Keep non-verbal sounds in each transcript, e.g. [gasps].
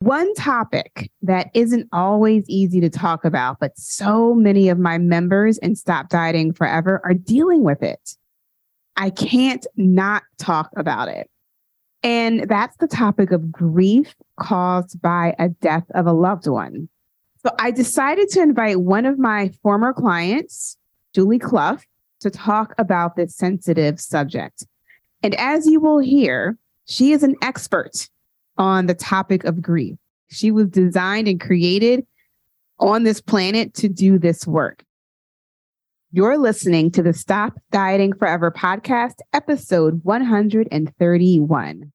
One topic that isn't always easy to talk about, but so many of my members in Stop Dieting Forever are dealing with it. I can't not talk about it. And that's the topic of grief caused by a death of a loved one. So I decided to invite one of my former clients, Julie Clough, to talk about this sensitive subject. And as you will hear, she is an expert on the topic of grief. She was designed and created on this planet to do this work. You're listening to the Stop Dieting Forever podcast, episode 131.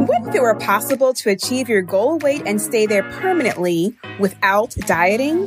What if it were possible to achieve your goal weight and stay there permanently without dieting?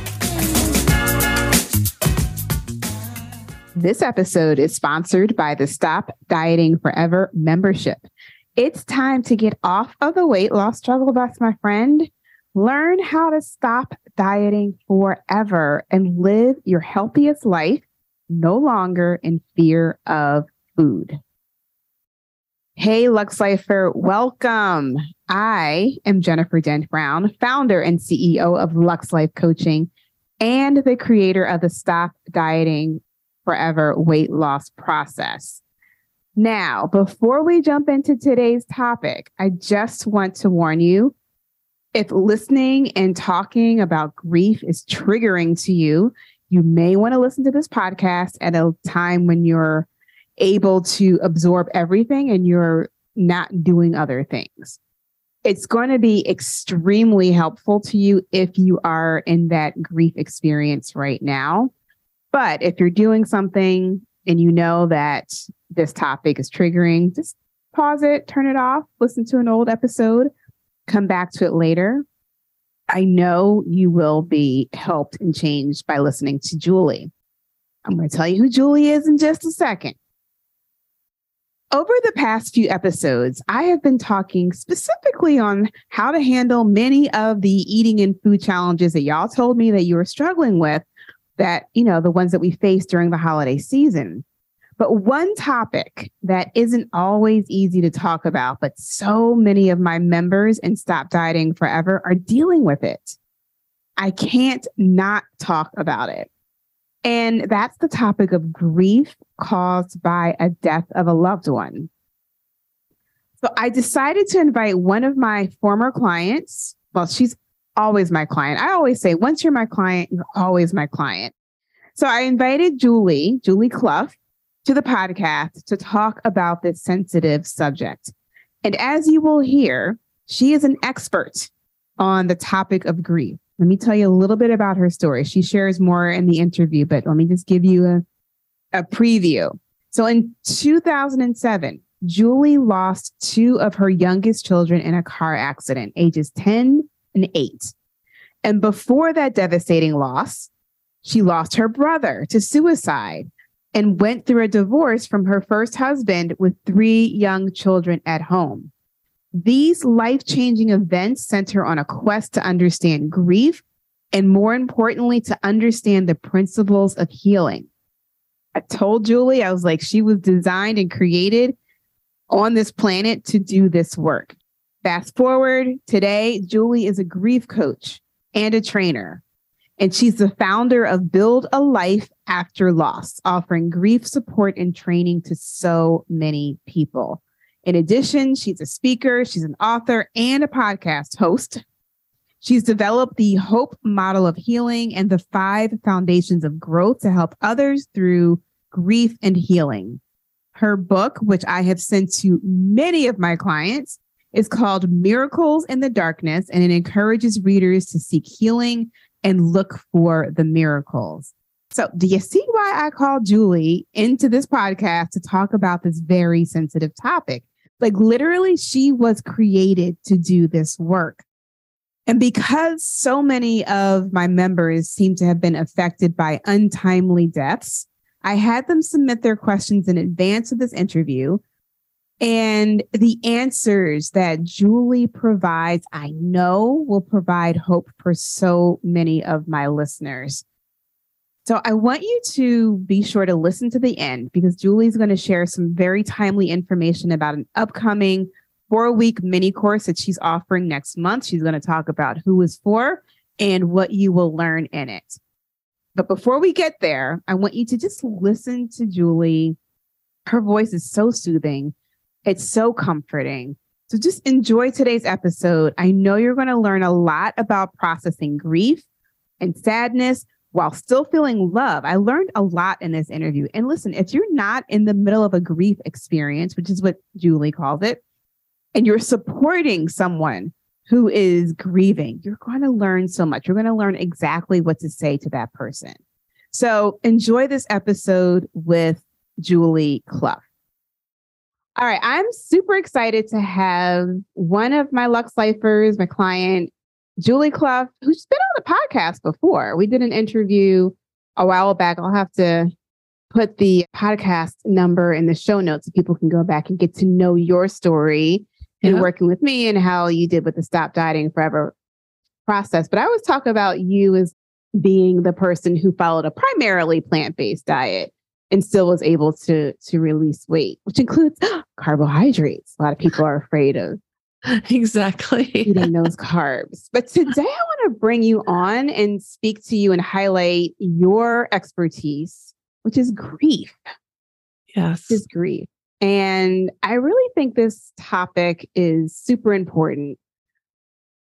This episode is sponsored by the Stop Dieting Forever membership. It's time to get off of the weight loss struggle bus, my friend. Learn how to stop dieting forever and live your healthiest life, no longer in fear of food. Hey, Lux Lifer, welcome. I am Jennifer Dent Brown, founder and CEO of Lux Life Coaching and the creator of the Stop Dieting forever weight loss process. Now, before we jump into today's topic, I just want to warn you if listening and talking about grief is triggering to you, you may want to listen to this podcast at a time when you're able to absorb everything and you're not doing other things. It's going to be extremely helpful to you if you are in that grief experience right now. But if you're doing something and you know that this topic is triggering, just pause it, turn it off, listen to an old episode, come back to it later. I know you will be helped and changed by listening to Julie. I'm going to tell you who Julie is in just a second. Over the past few episodes, I have been talking specifically on how to handle many of the eating and food challenges that y'all told me that you were struggling with that, you know, the ones that we face during the holiday season. But one topic that isn't always easy to talk about, but so many of my members in Stop Dieting Forever are dealing with it. I can't not talk about it. And that's the topic of grief caused by a death of a loved one. So I decided to invite one of my former clients. Well, she's always my client. I always say, once you're my client, you're always my client. So I invited Julie, Julie Clough, to the podcast to talk about this sensitive subject. And as you will hear, she is an expert on the topic of grief. Let me tell you a little bit about her story. She shares more in the interview, but let me just give you a, a preview. So in 2007, Julie lost two of her youngest children in a car accident, ages 10 and eight. And before that devastating loss, she lost her brother to suicide and went through a divorce from her first husband with three young children at home. These life changing events sent her on a quest to understand grief and, more importantly, to understand the principles of healing. I told Julie, I was like, she was designed and created on this planet to do this work. Fast forward today, Julie is a grief coach and a trainer. And she's the founder of Build a Life After Loss, offering grief support and training to so many people. In addition, she's a speaker, she's an author, and a podcast host. She's developed the Hope model of healing and the five foundations of growth to help others through grief and healing. Her book, which I have sent to many of my clients, is called Miracles in the Darkness, and it encourages readers to seek healing and look for the miracles. So, do you see why I called Julie into this podcast to talk about this very sensitive topic? Like, literally, she was created to do this work. And because so many of my members seem to have been affected by untimely deaths, I had them submit their questions in advance of this interview. And the answers that Julie provides, I know will provide hope for so many of my listeners. So I want you to be sure to listen to the end because Julie's going to share some very timely information about an upcoming four week mini course that she's offering next month. She's going to talk about who is for and what you will learn in it. But before we get there, I want you to just listen to Julie. Her voice is so soothing, it's so comforting. So just enjoy today's episode. I know you're going to learn a lot about processing grief and sadness while still feeling love. I learned a lot in this interview. And listen, if you're not in the middle of a grief experience, which is what Julie calls it, and you're supporting someone who is grieving, you're going to learn so much. You're going to learn exactly what to say to that person. So enjoy this episode with Julie Clough. All right, I'm super excited to have one of my Lux Lifers, my client, Julie Clough, who's been on the podcast before. We did an interview a while back. I'll have to put the podcast number in the show notes so people can go back and get to know your story and working with me and how you did with the Stop Dieting Forever process. But I always talk about you as being the person who followed a primarily plant-based diet and still was able to to release weight, which includes [gasps] carbohydrates. A lot of people are afraid of [laughs] exactly eating [laughs] those carbs. But today I want to bring you on and speak to you and highlight your expertise, which is grief. Yes. Is grief. And I really think this topic is super important,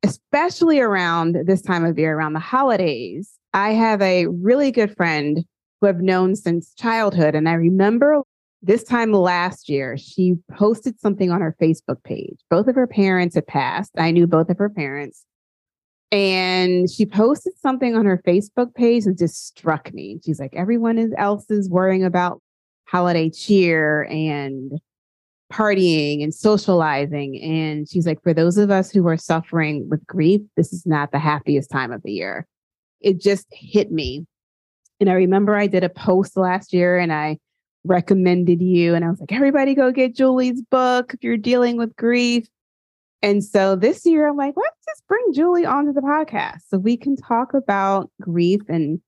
especially around this time of year, around the holidays. I have a really good friend who I've known since childhood. And I remember this time last year, she posted something on her Facebook page. Both of her parents had passed. I knew both of her parents. And she posted something on her Facebook page that just struck me. She's like, everyone else is worrying about holiday cheer and partying and socializing. And she's like, for those of us who are suffering with grief, this is not the happiest time of the year. It just hit me. And I remember I did a post last year and I recommended you. And I was like, everybody go get Julie's book if you're dealing with grief. And so this year, I'm like, let's just bring Julie onto the podcast so we can talk about grief and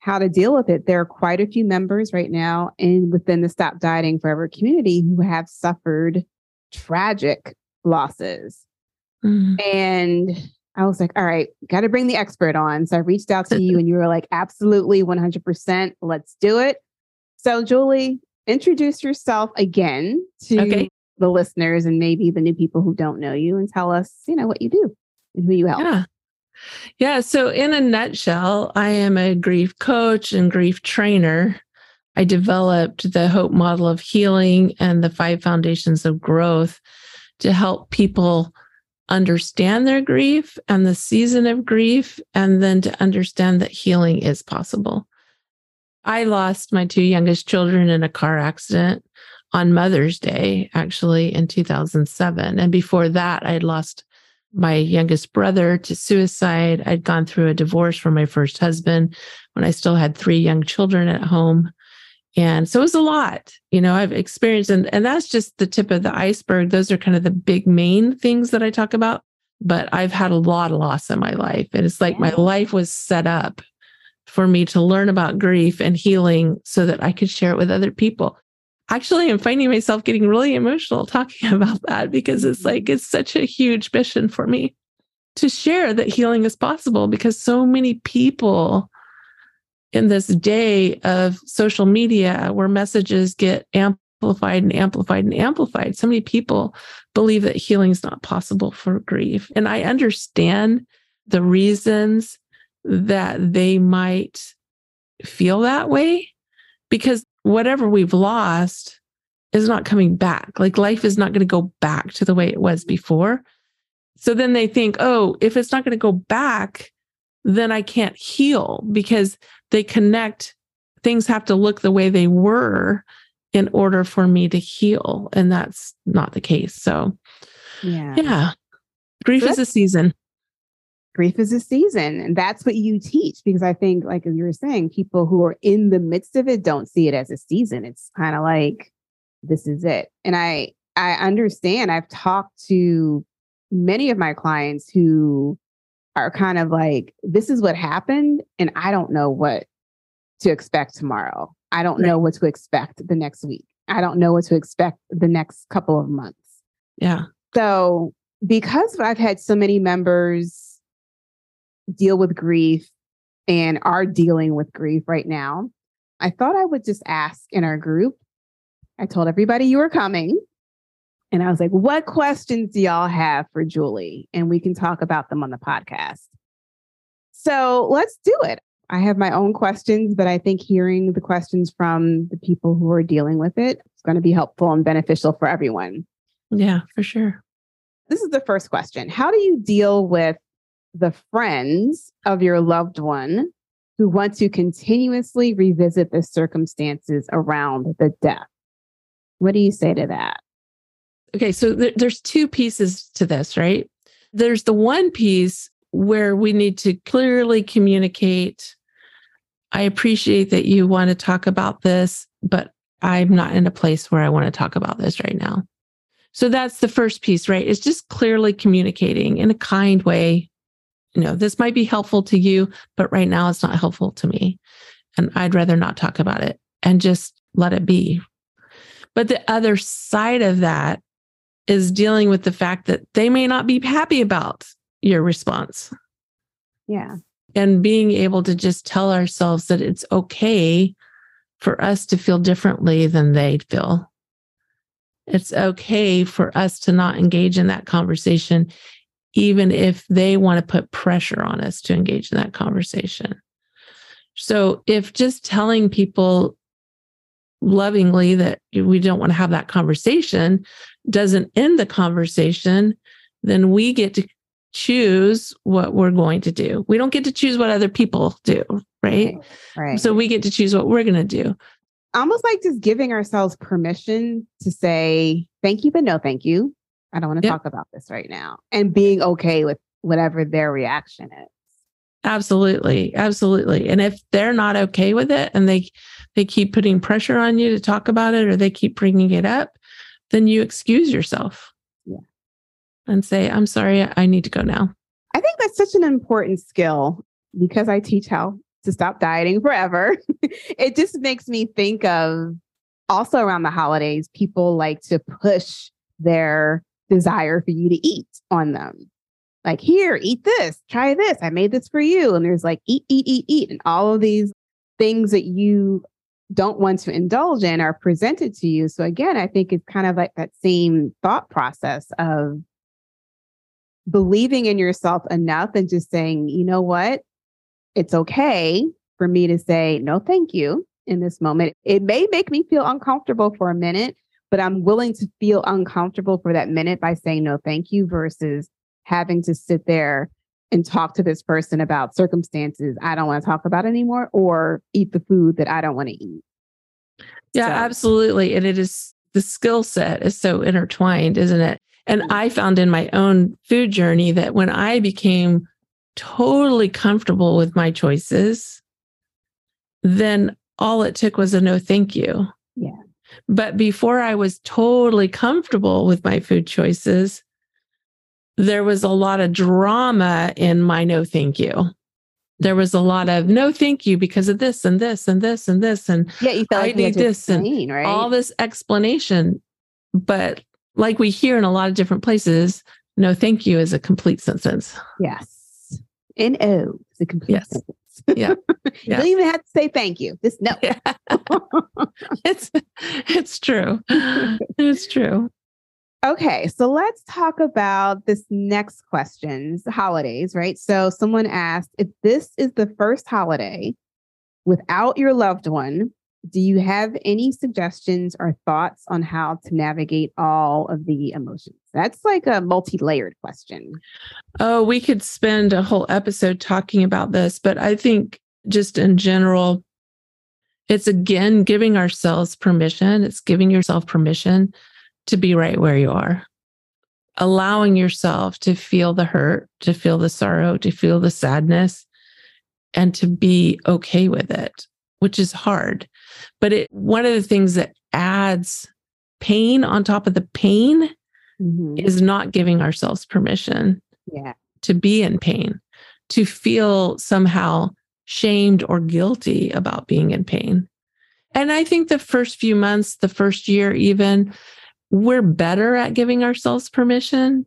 how to deal with it. There are quite a few members right now in within the Stop Dieting Forever community who have suffered tragic losses. Mm. And I was like, all right, got to bring the expert on. So I reached out to you and you were like, absolutely 100%. Let's do it. So, Julie, introduce yourself again to okay. the listeners and maybe the new people who don't know you and tell us, you know, what you do and who you help. Yeah. Yeah. So, in a nutshell, I am a grief coach and grief trainer. I developed the Hope model of healing and the five foundations of growth to help people understand their grief and the season of grief, and then to understand that healing is possible. I lost my two youngest children in a car accident on Mother's Day, actually, in 2007. And before that, I had lost my youngest brother to suicide. I'd gone through a divorce from my first husband when I still had three young children at home. And so it was a lot, you know, I've experienced, and, and that's just the tip of the iceberg. Those are kind of the big main things that I talk about. But I've had a lot of loss in my life. And it's like my life was set up for me to learn about grief and healing so that I could share it with other people actually I'm finding myself getting really emotional [laughs] talking about that because it's mm-hmm. like it's such a huge mission for me to share that healing is possible because so many people in this day of social media where messages get amplified and amplified and amplified so many people believe that healing is not possible for grief and i understand the reasons that they might feel that way because whatever we've lost is not coming back. Like life is not going to go back to the way it was before. So then they think, oh, if it's not going to go back, then I can't heal because they connect things have to look the way they were in order for me to heal. And that's not the case. So, yeah. Yeah. Grief is a season. grief is a season. And that's what you teach because I think, like you were saying, people who are in the midst of it don't see it as a season. It's kind of like, this is it. And I, I understand. I've talked to many of my clients who are kind of like, this is what happened, and I don't know what to expect tomorrow. I don't know what to expect the next week. I don't know what to expect the next couple of months. Yeah. So, because I've had so many members deal with grief and are dealing with grief right now, I thought I would just ask in our group. I told everybody you were coming. And I was like, what questions do y'all have for Julie? And we can talk about them on the podcast. So let's do it. I have my own questions, but I think hearing the questions from the people who are dealing with it is going to be helpful and beneficial for everyone. Yeah, for sure. This is the first question How do you deal with the friends of your loved one who want to continuously revisit the circumstances around the death? What do you say to that? Okay, so th- there's two pieces to this, right? There's the one piece where we need to clearly communicate I appreciate that you want to talk about this, but I'm not in a place where I want to talk about this right now. So that's the first piece, right? It's just clearly communicating in a kind way. You know, this might be helpful to you, but right now it's not helpful to me. And I'd rather not talk about it and just let it be. But the other side of that is dealing with the fact that they may not be happy about your response. Yeah. And being able to just tell ourselves that it's okay for us to feel differently than they feel. It's okay for us to not engage in that conversation, even if they want to put pressure on us to engage in that conversation. So, if just telling people lovingly that we don't want to have that conversation doesn't end the conversation, then we get to choose what we're going to do. We don't get to choose what other people do, right? Right. So we get to choose what we're going to do. Almost like just giving ourselves permission to say thank you, but no thank you. I don't want to yep. talk about this right now. And being okay with whatever their reaction is. Absolutely. Absolutely. And if they're not okay with it and they they keep putting pressure on you to talk about it or they keep bringing it up, then you excuse yourself. Yeah. And say, I'm sorry, I need to go now. I think that's such an important skill because I teach how to stop dieting forever. [laughs] it just makes me think of also around the holidays, people like to push their desire for you to eat on them. Like, here, eat this, try this. I made this for you. And there's like, eat, eat, eat, eat. And all of these things that you don't want to indulge in are presented to you. So again, I think it's kind of like that same thought process of believing in yourself enough and just saying, you know what? It's okay for me to say no thank you in this moment. It may make me feel uncomfortable for a minute, but I'm willing to feel uncomfortable for that minute by saying no thank you versus having to sit there and talk to this person about circumstances I don't want to talk about anymore or eat the food that I don't want to eat. Yeah, so. absolutely. And it is the skill set is so intertwined, isn't it? And mm-hmm. I found in my own food journey that when I became totally comfortable with my choices, then all it took was a no thank you. Yeah. But before I was totally comfortable with my food choices, there was a lot of drama in my no thank you. There was a lot of no thank you because of this and this and this and this and yeah, you felt like I need this and right? all this explanation. But like we hear in a lot of different places, no thank you is a complete sentence. Yes. N O is a complete yes. sentence. Yeah. yeah. [laughs] you don't even have to say thank you. Just no. [laughs] Yeah. [laughs] it's it's true. It's true. Okay, so let's talk about this next questions, holidays, right? So someone asked if this is the first holiday without your loved one, do you have any suggestions or thoughts on how to navigate all of the emotions? That's like a multi-layered question. Oh, we could spend a whole episode talking about this, but I think just in general it's again giving ourselves permission, it's giving yourself permission to be right where you are. allowing yourself to feel the hurt, to feel the sorrow, to feel the sadness, and to be okay with it, which is hard. But it one of the things that adds pain on top of the pain mm-hmm. is not giving ourselves permission yeah. to be in pain, to feel somehow shamed or guilty about being in pain. And I think the first few months, the first year, even, we're better at giving ourselves permission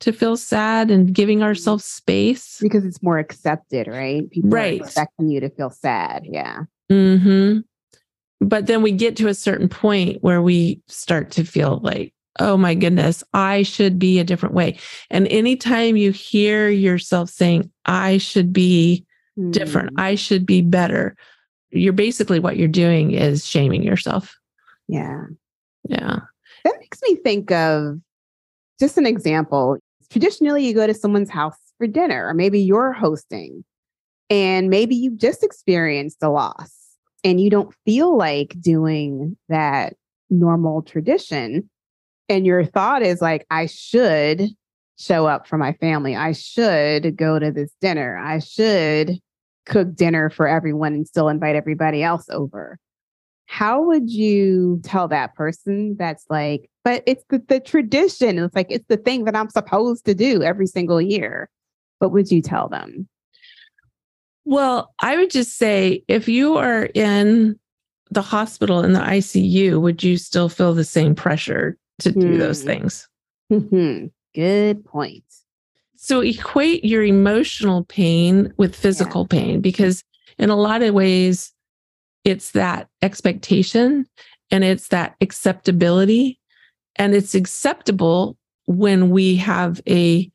to feel sad and giving mm-hmm. ourselves space because it's more accepted, right? People right. are expecting you to feel sad. Yeah. Hmm. But then we get to a certain point where we start to feel like, oh my goodness, I should be a different way. And anytime you hear yourself saying, I should be mm. different, I should be better, you're basically what you're doing is shaming yourself. Yeah. Yeah. That makes me think of just an example. Traditionally, you go to someone's house for dinner, or maybe you're hosting, and maybe you've just experienced a loss and you don't feel like doing that normal tradition. And your thought is like, I should show up for my family. I should go to this dinner. I should cook dinner for everyone and still invite everybody else over how would you tell that person that's like, but it's the, the tradition. It's like, it's the thing that I'm supposed to do every single year. What would you tell them? Well, I would just say if you are in the hospital in the ICU, would you still feel the same pressure to do those hmm. things? Mm-hmm. Good point. So equate your emotional pain with physical yeah. pain because in a lot of ways, it's that expectation and it's that acceptability. And it's acceptable when we have a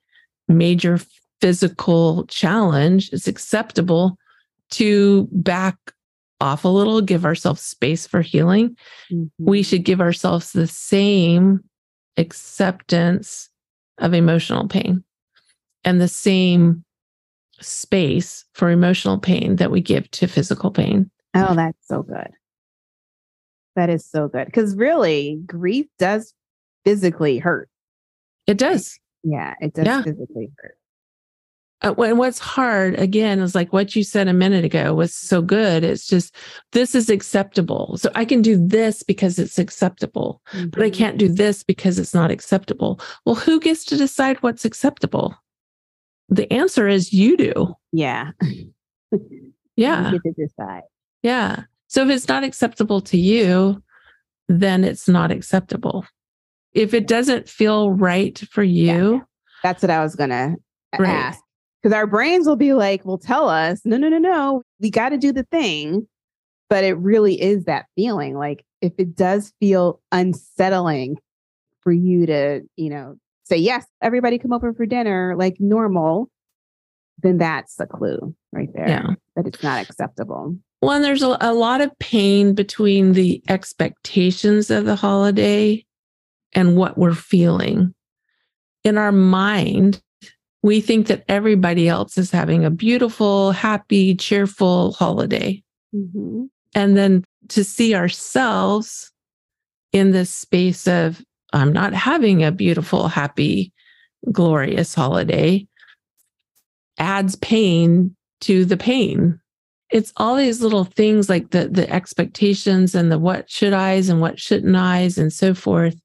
major physical challenge. It's acceptable to back off a little, give ourselves space for healing. Mm-hmm. We should give ourselves the same acceptance of emotional pain and the same space for emotional pain that we give to physical pain. Oh, [laughs] that's so good. That is so good. Because really, grief does physically hurt. It does. Yeah, it does yeah. physically hurt. Uh, what's hard again is like what you said a minute ago was so good. It's just this is acceptable. So I can do this because it's acceptable, mm-hmm. but I mm-hmm. can't do this because it's not acceptable. Well, who gets to decide what's acceptable? The answer is you do. Yeah. [laughs] yeah. You get to decide. Yeah. So if it's not acceptable to you, then it's not acceptable. If it doesn't feel right for you, yeah. that's what I was going to right. ask. Because our brains will be like, will tell us, no, no, no, no, we got to do the thing. But it really is that feeling. Like if it does feel unsettling for you to, you know, say, yes, everybody come over for dinner like normal, then that's the clue right there yeah. that it's not acceptable. Well, there's a, a lot of pain between the expectations of the holiday and what we're feeling. In our mind, we think that everybody else is having a beautiful, happy, cheerful holiday. Mm-hmm. And then to see ourselves in this space of, I'm not having a beautiful, happy, glorious holiday adds pain to the pain it's all these little things like the the expectations and the what should i's and what shouldn't i's and so forth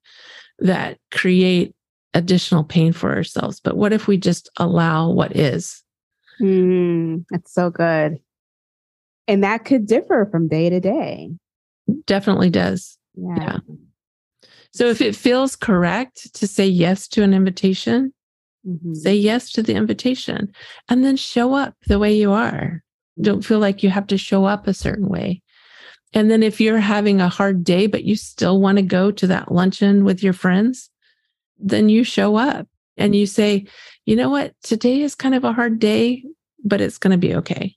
that create additional pain for ourselves. But what if we just allow what is? Mm, that's so good. And that could differ from day to day. Definitely does. Yeah. yeah. So if it feels correct to say yes to an invitation mm-hmm. say yes to the invitation and then show up the way you are don't feel like you have to show up a certain way. And then if you're having a hard day, but you still want to go to that luncheon with your friends, then you show up and you say, you know what, today is kind of a hard day, but it's going to be okay.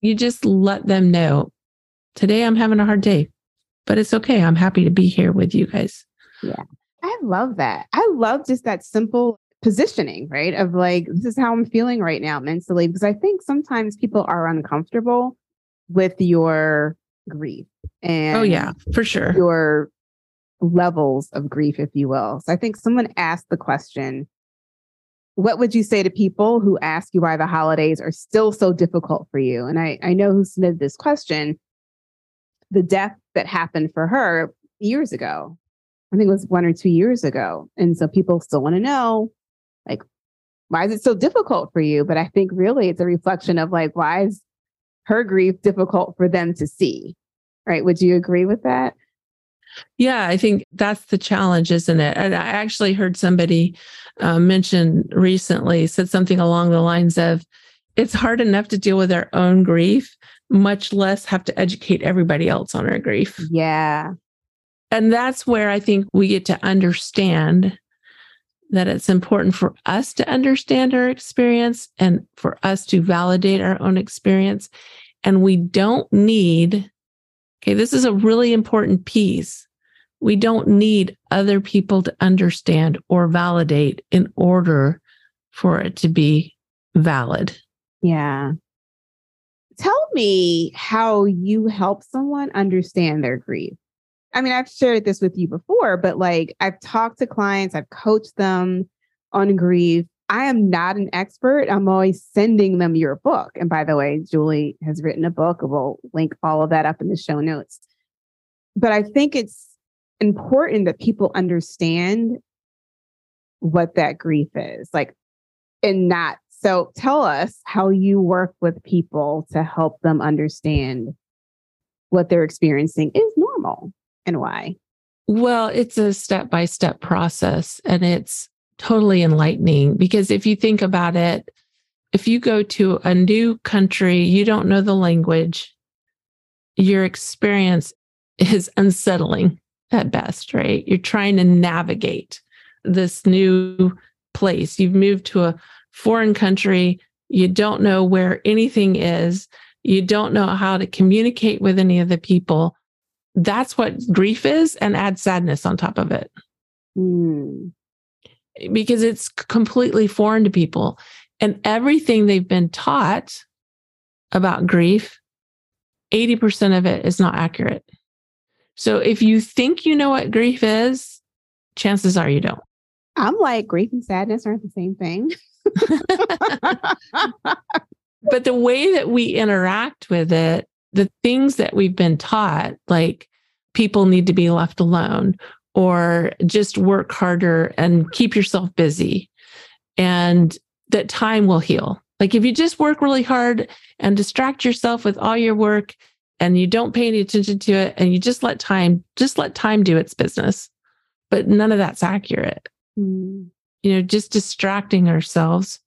You just let them know today I'm having a hard day, but it's okay. I'm happy to be here with you guys. Yeah. I love that. I love just that simple positioning, right? Of like, this is how I'm feeling right now mentally. Because I think sometimes people are uncomfortable with your grief and oh yeah for sure your levels of grief if you will so i think someone asked the question what would you say to people who ask you why the holidays are still so difficult for you? And I, I know who submitted this question. The death that happened for her years ago, I think it was one or two years ago. And so people still want to know, why is it so difficult for you? But I think really it's a reflection of like, why is her grief difficult for them to see? Right. Would you agree with that? Yeah, I think that's the challenge, isn't it? And I actually heard somebody uh, mention recently, said something along the lines of, it's hard enough to deal with our own grief, much less have to educate everybody else on our grief. Yeah. And that's where I think we get to understand that it's important for us to understand our experience and for us to validate our own experience. And we don't need Okay, this is a really important piece. We don't need other people to understand or validate in order for it to be valid. Yeah. Tell me how you help someone understand their grief. I mean, I've shared this with you before, but like I've talked to clients, I've coached them on grief. I am not an expert. I'm always sending them your book. And by the way, Julie has written a book. We'll link all of that up in the show notes. But I think it's important that people understand what that grief is like and not so tell us how you work with people to help them understand what they're experiencing is normal and why. Well, it's a step by step process and it's totally enlightening because if you think about it, if you go to a new country, you don't know the language, your experience is unsettling at best, right? You're trying to navigate this new place. You've moved to a foreign country, you don't know where anything is, you don't know how to communicate with any of the people. That's what grief is, and add sadness on top of it. Mm because it's completely foreign to people. And everything they've been taught about grief, 80% of it is not accurate. So if you think you know what grief is, chances are you don't. I'm like, grief and sadness aren't the same thing. [laughs] but the way that we interact with it, the things that we've been taught, like people need to be left alone or just work harder and keep yourself busy and that time will heal. Like if you just work really hard and distract yourself with all your work and you don't pay any attention to it and you just let time just let time do its business. But none of that's accurate. Mm. You know, just distracting ourselves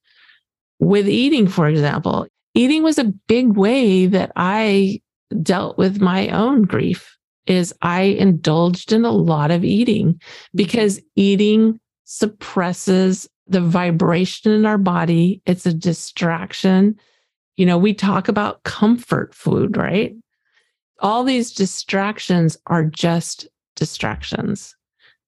with eating for example. Eating was a big way that I dealt with my own grief is I indulged in a lot of eating because eating suppresses the vibration in our body. It's a distraction. You know, we talk about comfort food, right? All these distractions are just distractions.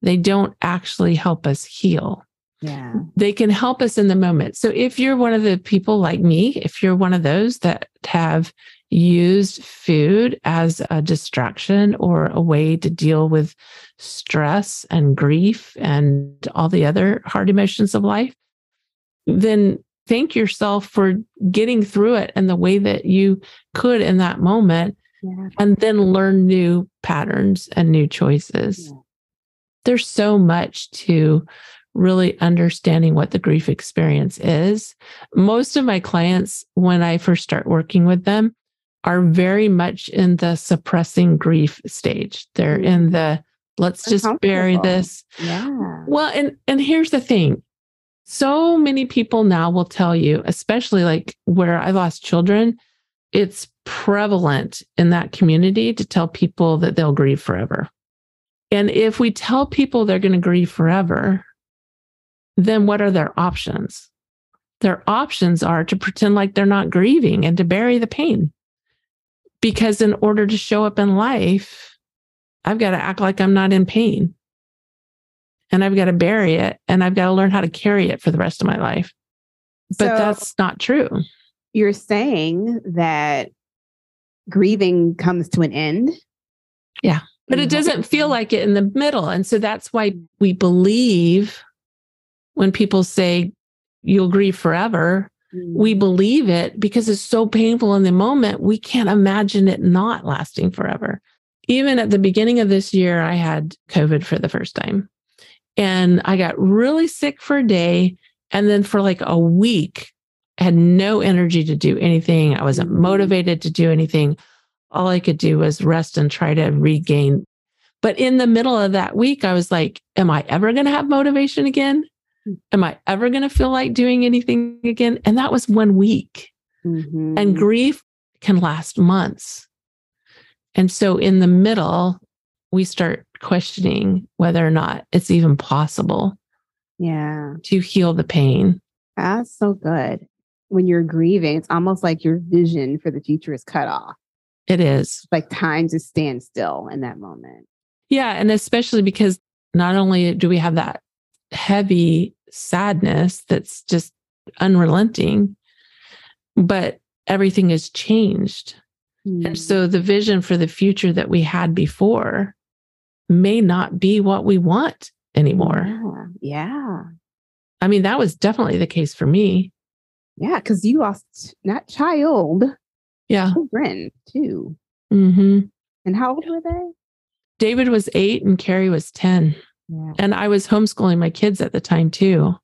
They don't actually help us heal. Yeah. They can help us in the moment. So if you're one of the people like me, if you're one of those that have used food as a distraction or a way to deal with stress and grief and all the other hard emotions of life, then thank yourself for getting through it in the way that you could in that moment. Yeah. And then learn new patterns and new choices. Yeah. There's so much to really understanding what the grief experience is. Most of my clients, when I first start working with them, are very much in the suppressing grief stage. They're in mm. the let's just bury this. Yeah. Well, and and here's the thing. So many people now will tell you, especially like where I lost children, it's prevalent in that community to tell people that they'll grieve forever. And if we tell people they're going to grieve forever, then what are their options? Their options are to pretend like they're not grieving and to bury the pain. Because in order to show up in life, I've got to act like I'm not in pain. And I've got to bury it and I've got to learn how to carry it for the rest of my life. But so that's not true. You're saying that grieving comes to an end. Yeah. But it doesn't feel like it in the middle. And so that's why we believe when people say you'll grieve forever. Mm. We believe it because it's so painful in the moment. We can't imagine it not lasting forever. Even at the beginning of this year, I had COVID for the first time and I got really sick for a day. And then for like a week, I had no energy to do anything. I wasn't mm. motivated to do anything. All I could do was rest and try to regain. But in the middle of that week, I was like, Am I ever going to have motivation again? Am I ever going to feel like doing anything again? And that was one week. Mm-hmm. And grief can last months. And so in the middle, we start questioning whether or not it's even possible. Yeah. To heal the pain. That's so good. When you're grieving, it's almost like your vision for the future is cut off. It is. Like time to stand still in that moment. Yeah. And especially because not only do we have that heavy sadness that's just unrelenting, but everything has changed. Mm. And so the vision for the future that we had before may not be what we want anymore. Yeah. yeah. I mean, that was definitely the case for me. Yeah, because you lost that child. Yeah. Children too. Mm-hmm. And how old were they? David was eight and Carrie was 10. Yeah. And I was homeschooling my kids at the time too.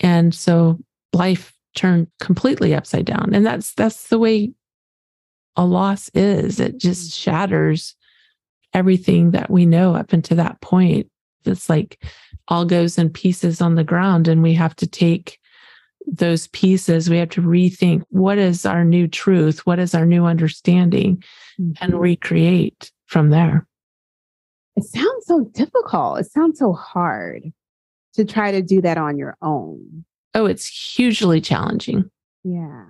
And so life turned completely upside down. And that's that's the way a loss is. It just mm. shatters everything that we know up until that point. It's like all goes in pieces on the ground and we have to take those pieces we have to rethink what is our new truth what is our new understanding mm-hmm. and recreate from there it sounds so difficult. It sounds so hard to try to do that on your own. Oh, it's hugely challenging. Yeah.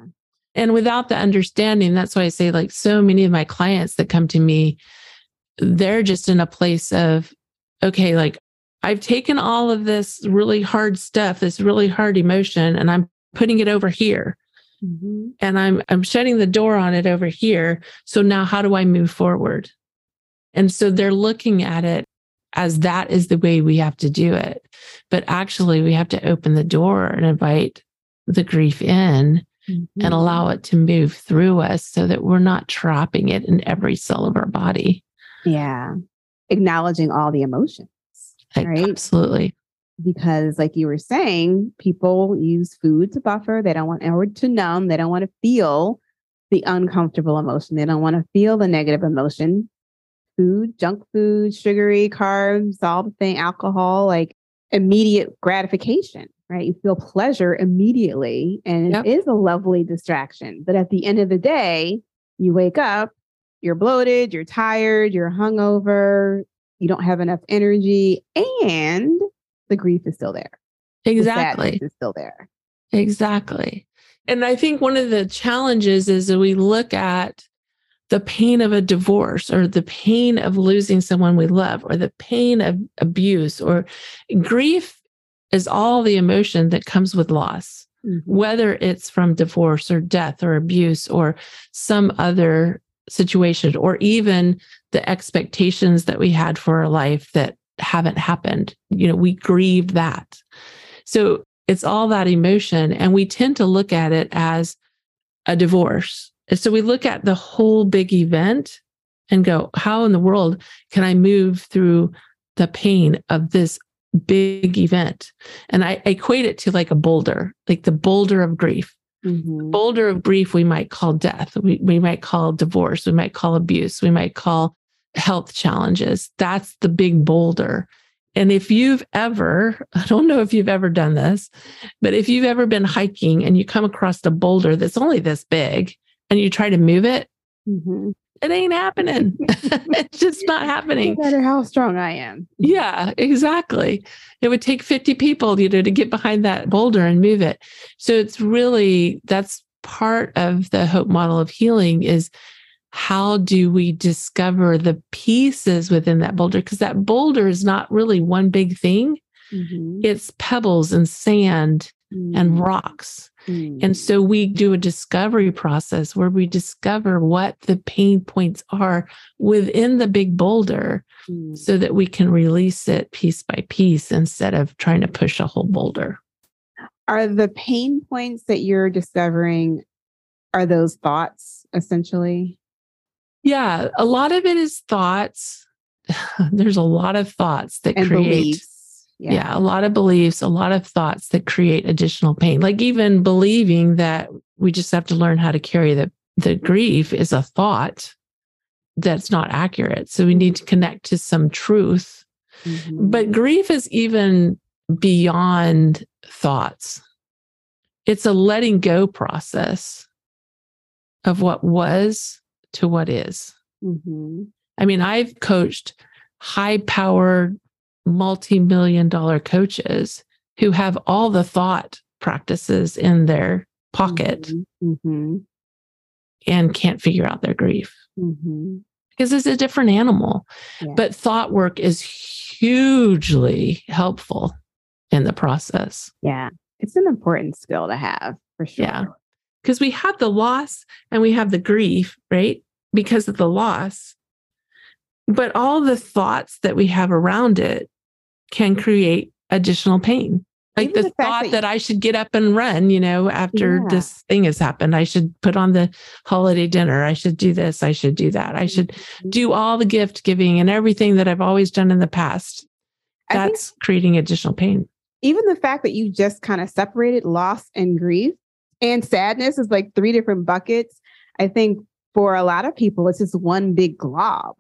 And without the understanding, that's why I say, like, so many of my clients that come to me, they're just in a place of, okay, like, I've taken all of this really hard stuff, this really hard emotion, and I'm putting it over here. Mm-hmm. And I'm I'm shutting the door on it over here. So now how do I move forward? And so they're looking at it as that is the way we have to do it. But actually, we have to open the door and invite the grief in mm-hmm. and allow it to move through us so that we're not trapping it in every cell of our body. Yeah. Acknowledging all the emotions. Right. Absolutely. Because, like you were saying, people use food to buffer. They don't want, or to numb. They don't want to feel the uncomfortable emotion. They don't want to feel the negative emotion food, junk food, sugary, carbs, all the thing, alcohol, like immediate gratification, right? You feel pleasure immediately and yep. it is a lovely distraction. But at the end of the day, you wake up, you're bloated, you're tired, you're hungover, you don't have enough energy, and the grief is still there. Exactly. The is still there. Exactly. And I think one of the challenges is that we look at the pain of a divorce or the pain of losing someone we love or the pain of abuse or grief is all the emotion that comes with loss mm-hmm. whether it's from divorce or death or abuse or some other situation or even the expectations that we had for our life that haven't happened. You know we grieve that. So it's all that emotion and we tend to look at it as a divorce and so we look at the whole big event and go, how in the world can I move through the pain of this big event? And I, equate it to like a boulder, like the boulder of grief. Mm-hmm. Boulder of grief, we might call death, we, we might call divorce, we might call abuse, we might call health challenges. That's the big boulder. And if you've ever, [laughs] I don't know if you've ever done this, but if you've ever been hiking and you come across a boulder that's only this big and you try to move it, mm-hmm. it ain't happening. [laughs] it's just not happening. No matter how strong I am. Yeah, exactly. It would take 50 people, you know, to get behind that boulder and move it. So it's really that's part of the hope model of healing is how do we discover the pieces within that boulder? Because that boulder is not really one big thing. Mm-hmm. It's pebbles and sand mm. and rocks. Mm. And so we do a discovery process where we discover what the pain points are within the big boulder mm. so that we can release it piece by piece instead of trying to push a whole boulder. Are the pain points that you're discovering are those thoughts essentially? Yeah, a lot of it is thoughts. [sighs] There's a lot of thoughts that And create beliefs. Yeah. a lot of beliefs, a lot of thoughts that create additional pain. Like even believing that we just have to learn how to carry the the grief is a thought that's not accurate. So we need to connect to some truth. Mhm. But grief is even beyond thoughts. It's a letting go process of what was to what is. Mhm. I mean, I've coached high powered, multi million dollar coaches who have all the thought practices in their pocket Mhm. Mhm. and can't figure out their grief Mhm. because it's a different animal. Yeah. But thought work is hugely helpful in the process. Yeah. It's an important skill to have for sure. Yeah. Because we have the loss and we have the grief, right? Because of the loss. But all the thoughts that we have around it can create additional pain. Like Even the, the thought that- that, I should get up and run, you know, after Yeah. this thing has happened. I should put on the holiday dinner. I should do this. I should do that. I should Mhm. do all the gift giving and everything that I've always done in the past. Think That's creating additional pain. even the fact that you just kind of separated loss and grief and sadness is like three different buckets. I think for a lot of people, it's just one big glob.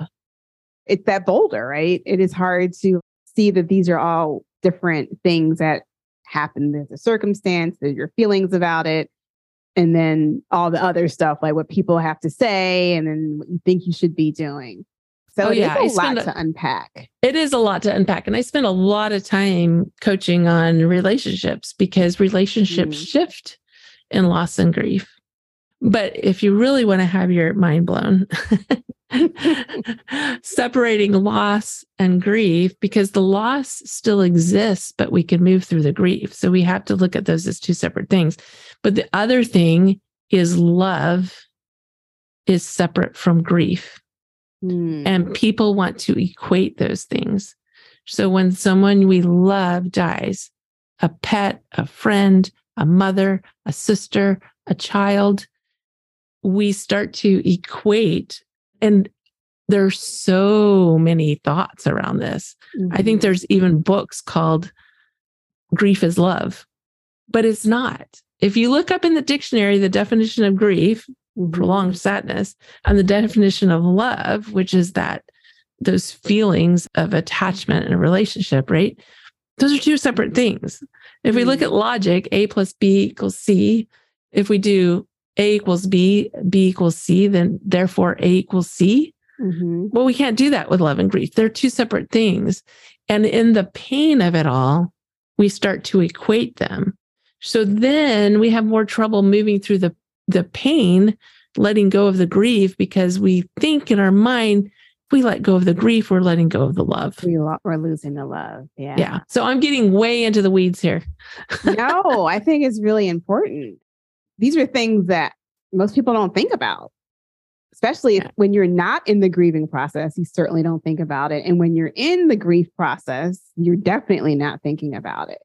It's that boulder, right? It is hard to see that these are all different things that happen. There's a circumstance, there's your feelings about it, and then all the other stuff, like what people have to say, and then what you think you should be doing. So Oh, it's yeah, I a lot spend a- to unpack. It is a lot to unpack. And I spend a lot of time coaching on relationships because relationships Mhm. shift in loss and grief. But if you really want to have your mind blown, [laughs] [laughs] separating loss and grief, because the loss still exists, but we can move through the grief. So we have to look at those as two separate things. But the other thing is love is separate from grief Hmm. and people want to equate those things. So when someone we love dies, a pet, a friend, a mother, a sister, a child, we start to equate. And there's so many thoughts around this. I think Mhm. there's even books called Grief is Love, but it's not. If you look up in the dictionary the definition of grief, Mhm. prolonged sadness and the definition of love which is that those feelings of attachment in a relationship right those are two separate things if we look Mm. at logic a plus b equals c if we do a equals b b equals c then therefore a equals c Mhm. well we can't do that with love and grief they're two separate things and in the pain of it all we start to equate them so then we have more trouble moving through the the pain, letting go of the grief because we think in our mind, if we let go of the grief, we're letting go of the love. we lo- we're losing the love. Yeah. Yeah. So I'm getting way into the weeds here. [laughs] no, I think it's really important. These are things that most people don't think about, especially if, when you're not in the grieving process. You certainly don't think about it. And when you're in the grief process, you're definitely not thinking about it.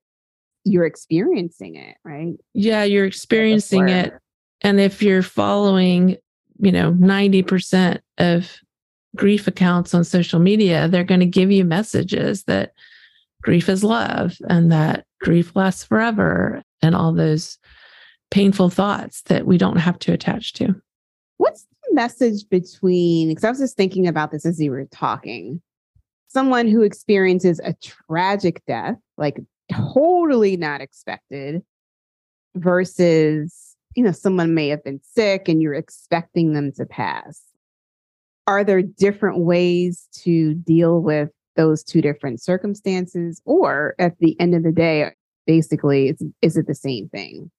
You're experiencing it, right? Yeah, you're experiencing it. And if you're following, you know, 90% of grief accounts on social media, they're going to give you messages that grief is love and that grief lasts forever and all those painful thoughts that we don't have to attach to. What's the message between, because I was just thinking about this as you were talking, someone who experiences a tragic death, like totally not expected, versus, you know, someone may have been sick and you're expecting them to pass. Are there different ways to deal with those two different circumstances? Or at the end of the day, basically, is it the same thing?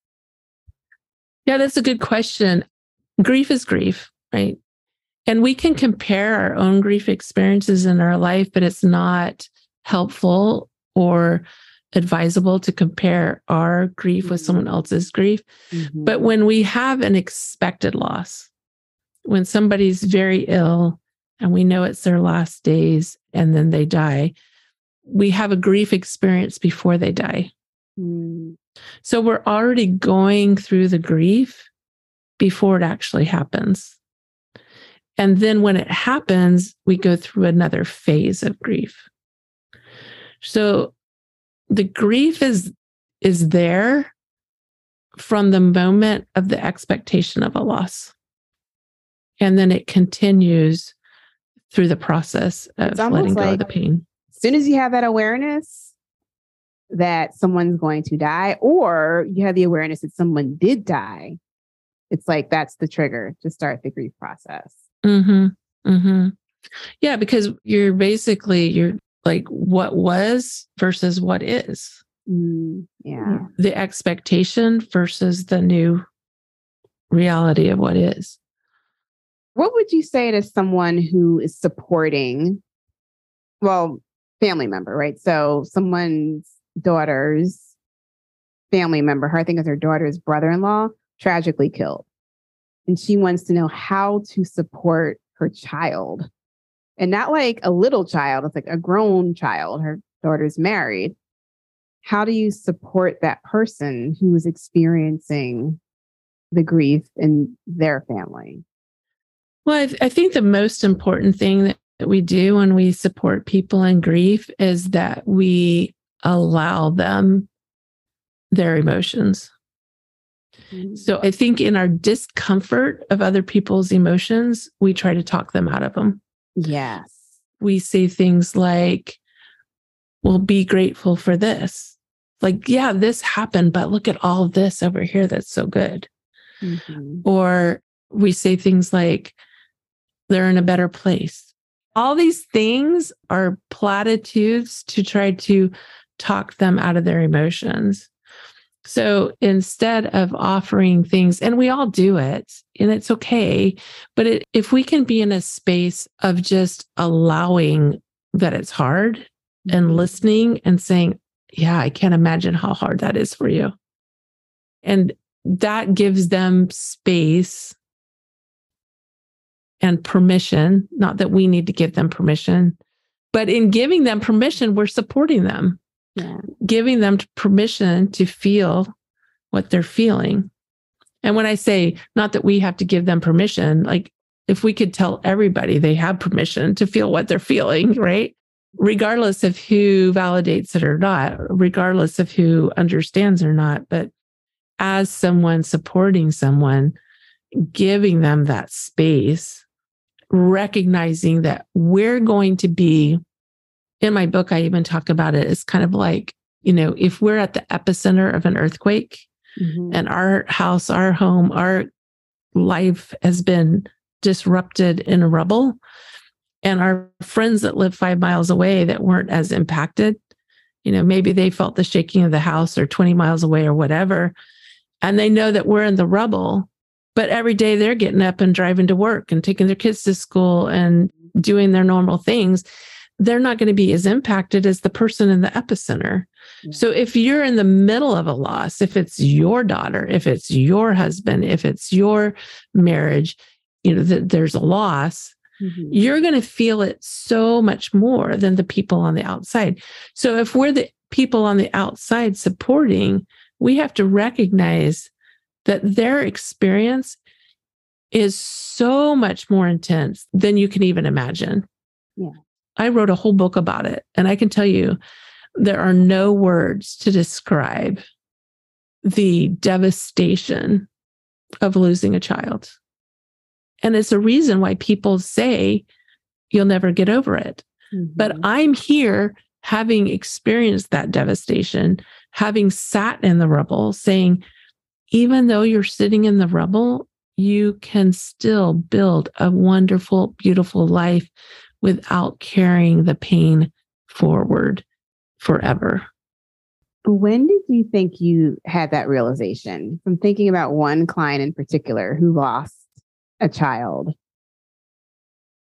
Yeah, that's a good question. Grief is grief, right? And we can compare our own grief experiences in our life, but it's not helpful or advisable to compare our grief with someone else's grief. But when we have an expected loss, when somebody's very ill and we know it's their last days and then they die, we have a grief experience before they die. Mm, So we're already going through the grief before it actually happens. And then when it happens, we go through another phase of grief. So the grief is is there from the moment of the expectation of a loss. And then it continues through the process of letting go like, of the pain. As soon as you have that awareness that someone's going to die, or you have the awareness that someone did die, it's like that's the trigger to start the grief process. Mm-hmm. Mm-hmm. Yeah, because you're basically you're like what was versus what is. Mm, yeah. The expectation versus the new reality of what is. What would you say to someone who is supporting, well, family member, right? So someone's daughter's family member, her, I think it's her daughter's brother in law, tragically killed. And she wants to know how to support her child. And not like a little child, it's like a grown child. Her daughter's married how do you support that person who is experiencing the grief in their family? Well, I, th- I think the most important thing that, that we do when we support people in grief is that we allow them their emotions. Mm-hmm. So I think in our discomfort of other people's emotions, we try to talk them out of them. Yes. We say things like, well, be grateful for this like, yeah, this happened, but look at all this over here that's so good. Mm-hmm. Or we say things like, they're in a better place. All these things are platitudes to try to talk them out of their emotions. So instead of offering things, and we all do it, and it's okay, but it, if we can be in a space of just allowing that it's hard and mm-hmm. listening and saying, yeah, I can't imagine how hard that is for you. And that gives them space and permission, not that we need to give them permission, but in giving them permission, we're supporting them, giving them permission to feel what they're feeling. And when I say not that we have to give them permission, like if we could tell everybody they have permission to feel what they're feeling, [laughs] right? regardless of who validates it or not, regardless of who understands or not. But as someone supporting someone, giving them that space, recognizing that we're going to be, in my book, I even talk about it. It's kind of like, you know, if we're at the epicenter of an earthquake mm-hmm. and our house, our home, our life has been disrupted in a rubble, and our friends that live five miles away that weren't as impacted you know maybe they felt the shaking of the house or 20 miles away or whatever and they know that we're in the rubble but every day they're getting up and driving to work and taking their kids to school and doing their normal things they're not going to be as impacted as the person in the epicenter so if you're in the middle of a loss if it's your daughter if it's your husband if it's your marriage you know that there's a loss mm-hmm. you're going to feel it so much more than the people on the outside. So if we're the people on the outside supporting, we have to recognize that their experience is so much more intense than you can even imagine. Yeah. I wrote a whole book about it, and I can tell you there are no words to describe the devastation of losing a child. And it's a reason why people say you'll never get over it. Mm-hmm. But I'm here having experienced that devastation, having sat in the rubble, saying, even though you're sitting in the rubble, you can still build a wonderful, beautiful life without carrying the pain forward forever. When did you think you had that realization? From thinking about one client in particular who lost a child.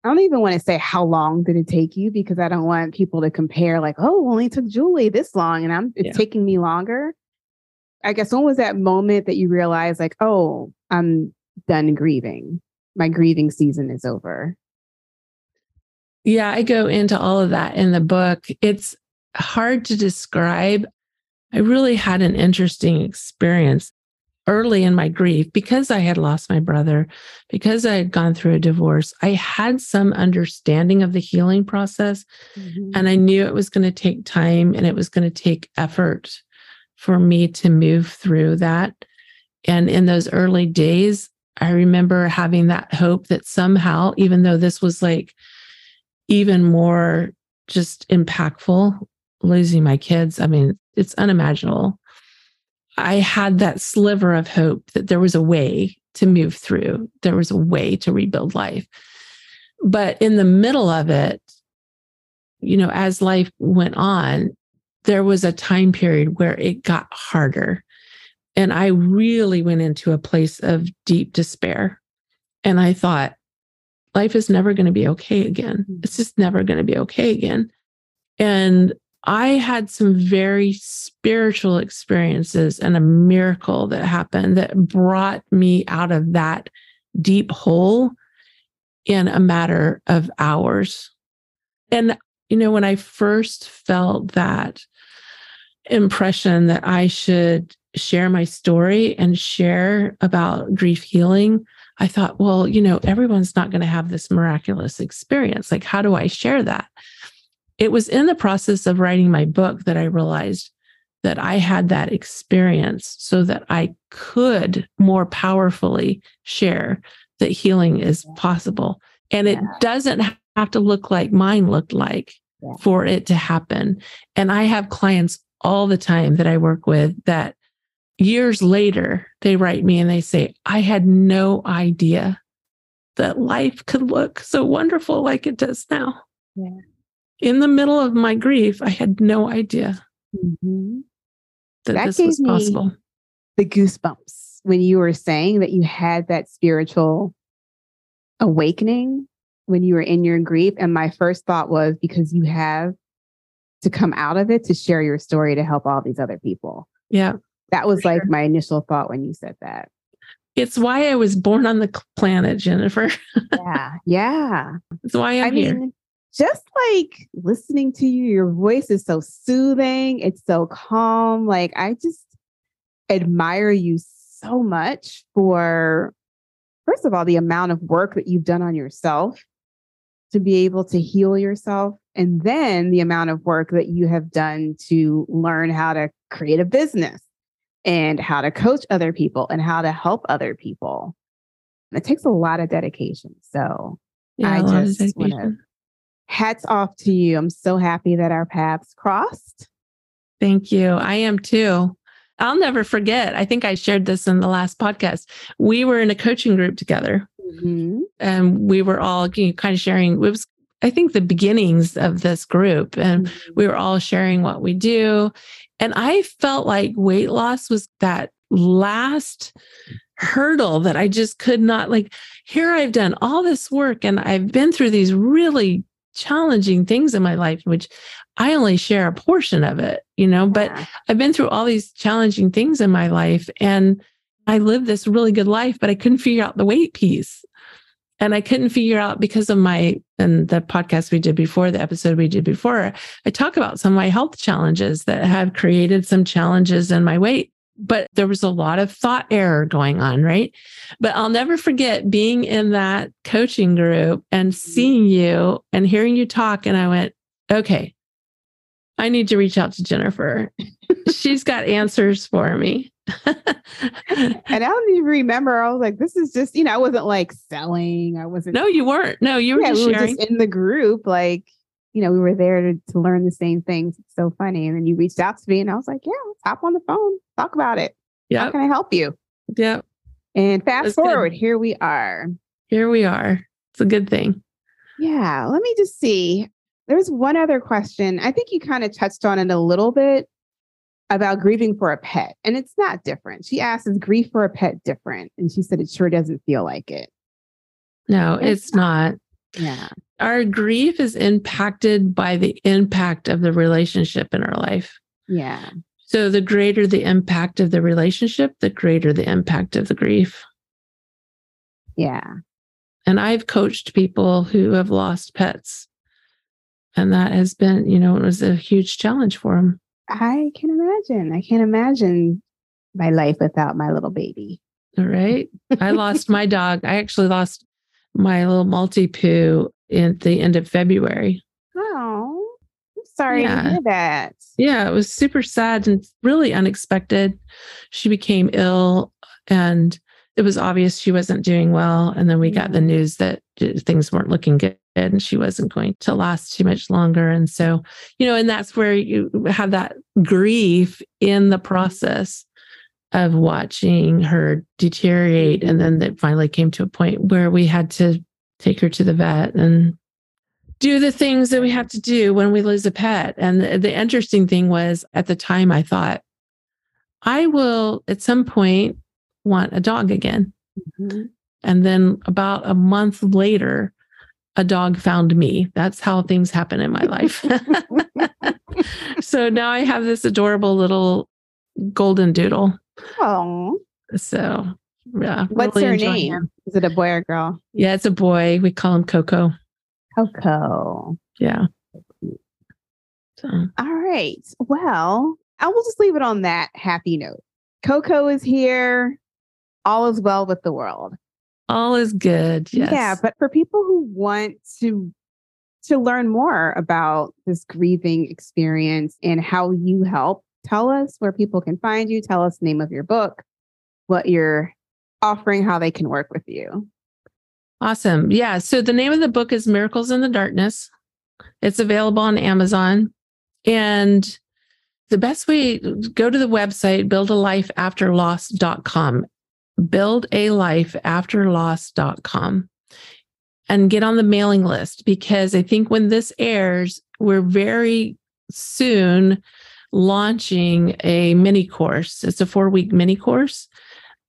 I don't even want to say how long did it take you because I don't want people to compare like, oh, only took Julie this long and I'm it's yeah. taking me longer. I guess when was that moment that you realized like, oh, I'm done grieving. My grieving season is over. Yeah, I go into all of that in the book. It's hard to describe. I really had an interesting experience early in my grief because I had lost my brother, because I had gone through a divorce. I had some understanding of the healing process, mm-hmm. and I knew it was going to take time and it was going to take effort for me to move through that. And in those early days, I remember having that hope that somehow, even though this was like even more just impactful, losing my kids, I mean, it's unimaginable. I had that sliver of hope that there was a way to move through, there was a way to rebuild life. But in the middle of it, you know, as life went on, there was a time period where it got harder. And I really went into a place of deep despair. And I thought, life is never going to be okay again. Mm. It's just never going to be okay again. And I had some very spiritual experiences and a miracle that happened that brought me out of that deep hole in a matter of hours. And, you know, when I first felt that impression that I should share my story and share about grief healing, I thought, well, you know, everyone's not going to have this miraculous experience. Like, how do I share that? It was in the process of writing my book that I realized that I had that experience so that I could more powerfully share that healing is possible. And it doesn't have to look like mine looked like for it to happen. And I have clients all the time that I work with that years later, they write me and they say, I had no idea that life could look so wonderful like it does now. Yeah. In the middle of my grief, I had no idea mm-hmm. that, that, this was possible. The goosebumps when you were saying that you had that spiritual awakening when you were in your grief. And my first thought was because you have to come out of it to share your story to help all these other people. Yeah. That was like my initial thought when you said that. It's why I was born on the planet, Jennifer. yeah. Yeah. It's why I'm I here. Mean, just like listening to you, your voice is so soothing. It's so calm. Like I just admire you so much for, first of all, the amount of work that you've done on yourself to be able to heal yourself. And then the amount of work that you have done to learn how to create a business and how to coach other people and how to help other people. it takes a lot of dedication. So yeah, I just want to hats off to you. I'm so happy that our paths crossed. Thank you. I am too. I'll never forget. I think I shared this in the last podcast. We were in a coaching group together mm-hmm. and we were all you know, kind of sharing. It was, I think, the beginnings of this group, and mm-hmm. we were all sharing what we do. And I felt like weight loss was that last hurdle that I just could not like. Here I've done all this work and I've been through these really challenging things in my life, which I only share a portion of it, you know, but I've been through all these challenging things in my life and I lived this really good life, but I couldn't figure out the weight piece. And I couldn't figure out because of my, and the podcast we did before, the episode we did before, I talk about some of my health challenges that have created some challenges in my weight. But there was a lot of thought error going on, right? But I'll never forget being in that coaching group and seeing you and hearing you talk. And I went, okay, I need to reach out to Jennifer. [laughs] She's got answers for me. [laughs] and I don't even remember. I was like, this is just, you know, I wasn't like selling. I wasn't. No, you weren't. No, you were yeah, just we. Were just in the group. Like, you know, we were there to, to learn the same things. It's so funny. And then you reached out to me and I was like, yeah, let's hop on the phone, talk about it. Yeah. How can I help you? Yeah. And fast forward, good. here we are. Here we are. It's a good thing. Yeah. Let me just see. There's one other question. I think you kind of touched on it a little bit about grieving for a pet, and it's not different. She asked, Is grief for a pet different? And she said, It sure doesn't feel like it. No, it's, it's not. not. Yeah. Our grief is impacted by the impact of the relationship in our life. Yeah. So the greater the impact of the relationship, the greater the impact of the grief. Yeah. And I've coached people who have lost pets. And that has been, you know, it was a huge challenge for them. I can imagine. I can't imagine my life without my little baby. All right. I lost my dog. I actually lost my little Maltipoo at the end of February. Oh, I'm sorry Yeah. to hear that. Yeah, it was super sad and really unexpected. She became ill and it was obvious she wasn't doing well. And then we got the news that uh, things weren't looking good and she wasn't going to last too much longer. And so, you know, and that's where you have that grief in the process of watching her deteriorate. And then it finally came to a point where we had to take her to the vet and do the things that we have to do when we lose a pet. And the, the interesting thing was at the time, I thought, I will at some point want a dog again. Mhm. And then about a month later, a dog found me. That's how things happen in my life. [laughs] so now I have this adorable little golden doodle. Oh, So, yeah. what's really her name? him. Is it a boy or girl? Yeah, it's a boy. We call him Coco. Coco. Yeah. So, All right. Well, I will just leave it on that happy note. Coco is here. All is well with the world. All is good. Yes. Yeah, but for people who want to to learn more about this grieving experience and how you help, tell us where people can find you. Tell us the name of your book, what you're offering, how they can work with you. Awesome. Yeah. So the name of the book is Miracles in the Darkness. It's available on Amazon. And the best way, go to the website, buildalifeafterloss.com, buildalifeafterloss.com, and get on the mailing list because I think when this airs, we're very soon launching a mini course. It's a four week mini course.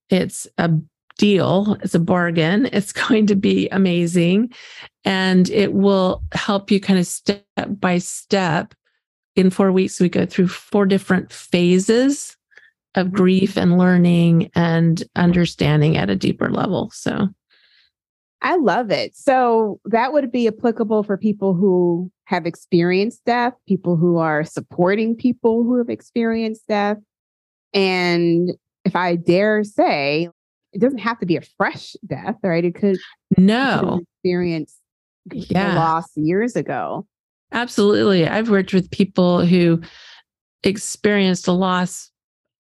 It's a deal. It's a bargain. [laughs] It's going to be amazing. And it will help you kind of step by step. In four weeks, we go through four different phases of grief and learning and understanding at a deeper level. So, I love it. So that would be applicable for people who have experienced death, people who are supporting people who have experienced death. And if I dare say, it doesn't have to be a fresh death, right? It could no, experience Yeah. loss years ago. absolutely. I've worked with people who experienced a loss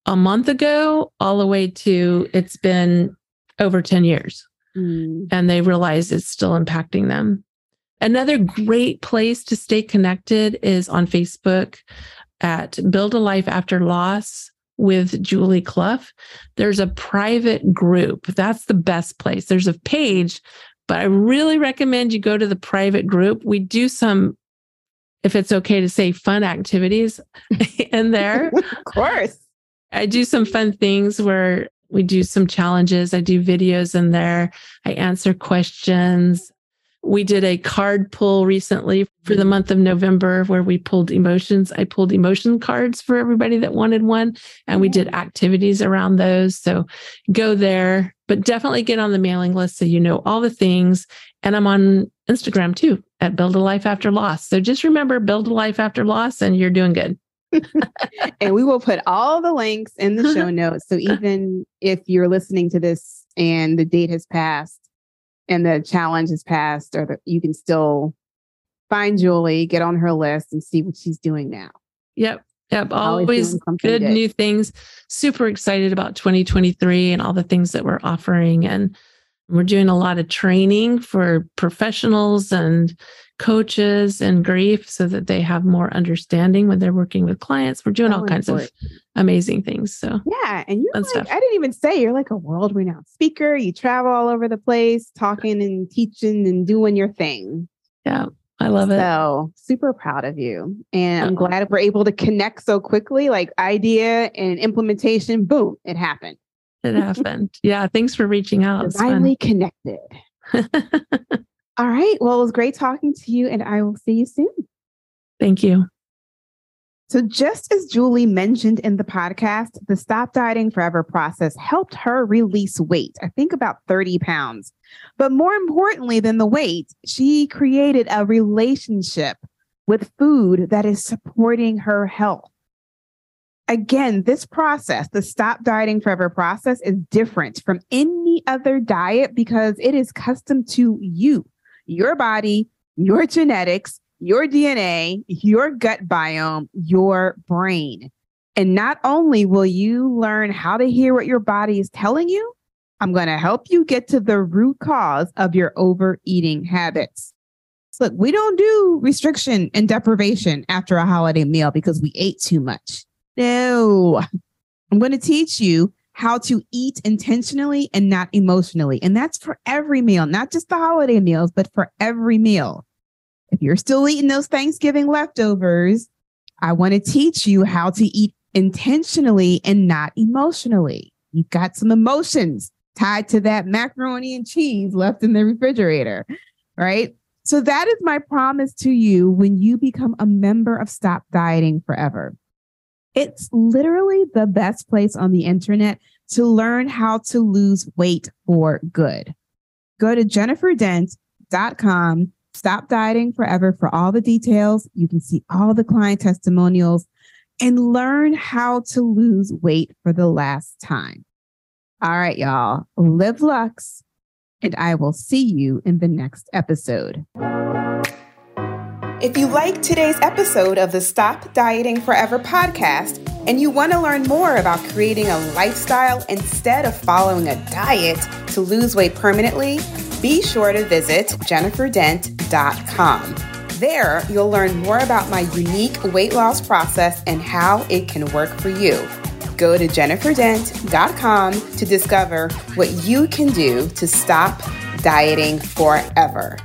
a month ago, all the way to it's been over 10 years. Mm, and they realize it's still impacting them. Another great place to stay connected is on Facebook at Build a Life After Loss with Julie Clough. There's a private group. That's the best place. There's a page, but I really recommend you go to the private group. We do some, if it's okay to say, fun activities [laughs] in there. [laughs] of course. I do some fun things where we do some challenges. I do videos in there. I answer questions. We did a card pull recently for the month of November where we pulled emotions. I pulled emotion cards for everybody that wanted one, and we did activities around those. So go there, but definitely get on the mailing list so you know all the things. And I'm on Instagram too at Build a Life After Loss. So just remember Build a Life After Loss, and you're doing good. And we will put all the links in the show [laughs] notes. So even if you're listening to this and the date has passed and the challenge has passed, or the, you can still find Julie, get on her list, and see what she's doing now. Yep. Yep. Always Always good good. new things. Super excited about 2023 and all the things that we're offering. And we're doing a lot of training for professionals and coaches and grief so that they have more understanding when they're working with clients. We're doing all kinds of amazing things. So, Yeah, and Fun like, stuff. I didn't even say you're like a world renowned speaker. You travel all over the place, talking and teaching and doing your thing. yeah, I love it. So super proud of you. And I'm glad we're able to connect so quickly, like idea and implementation, boom, it happened. It happened. Yeah. Thanks for reaching out. Divinely connected. [laughs] All right. Well, it was great talking to you, and I will see you soon. Thank you. So, just as Julie mentioned in the podcast, the Stop Dieting Forever process helped her release weight, I think about 30 pounds. But more importantly than the weight, she created a relationship with food that is supporting her health. Again, this process, the Stop Dieting Forever process, is different from any other diet because it is custom to you, your body, your genetics, your DNA, your gut biome, your brain. And not only will you learn how to hear what your body is telling you, I'm going to help you get to the root cause of your overeating habits. So look, we don't do restriction and deprivation after a holiday meal because we ate too much. No, I'm going to teach you how to eat intentionally and not emotionally. And that's for every meal, not just the holiday meals, but for every meal. If you're still eating those Thanksgiving leftovers, I want to teach you how to eat intentionally and not emotionally. You've got some emotions tied to that macaroni and cheese left in the refrigerator, right? So that is my promise to you when you become a member of Stop Dieting Forever. It's literally the best place on the internet to learn how to lose weight for good. Go to jenniferdent.com, stop dieting forever for all the details. You can see all the client testimonials and learn how to lose weight for the last time. All right, y'all, live Lux, and I will see you in the next episode. If you like today's episode of the Stop Dieting Forever podcast and you want to learn more about creating a lifestyle instead of following a diet to lose weight permanently, be sure to visit jenniferdent.com. There, you'll learn more about my unique weight loss process and how it can work for you. Go to jenniferdent.com to discover what you can do to stop dieting forever.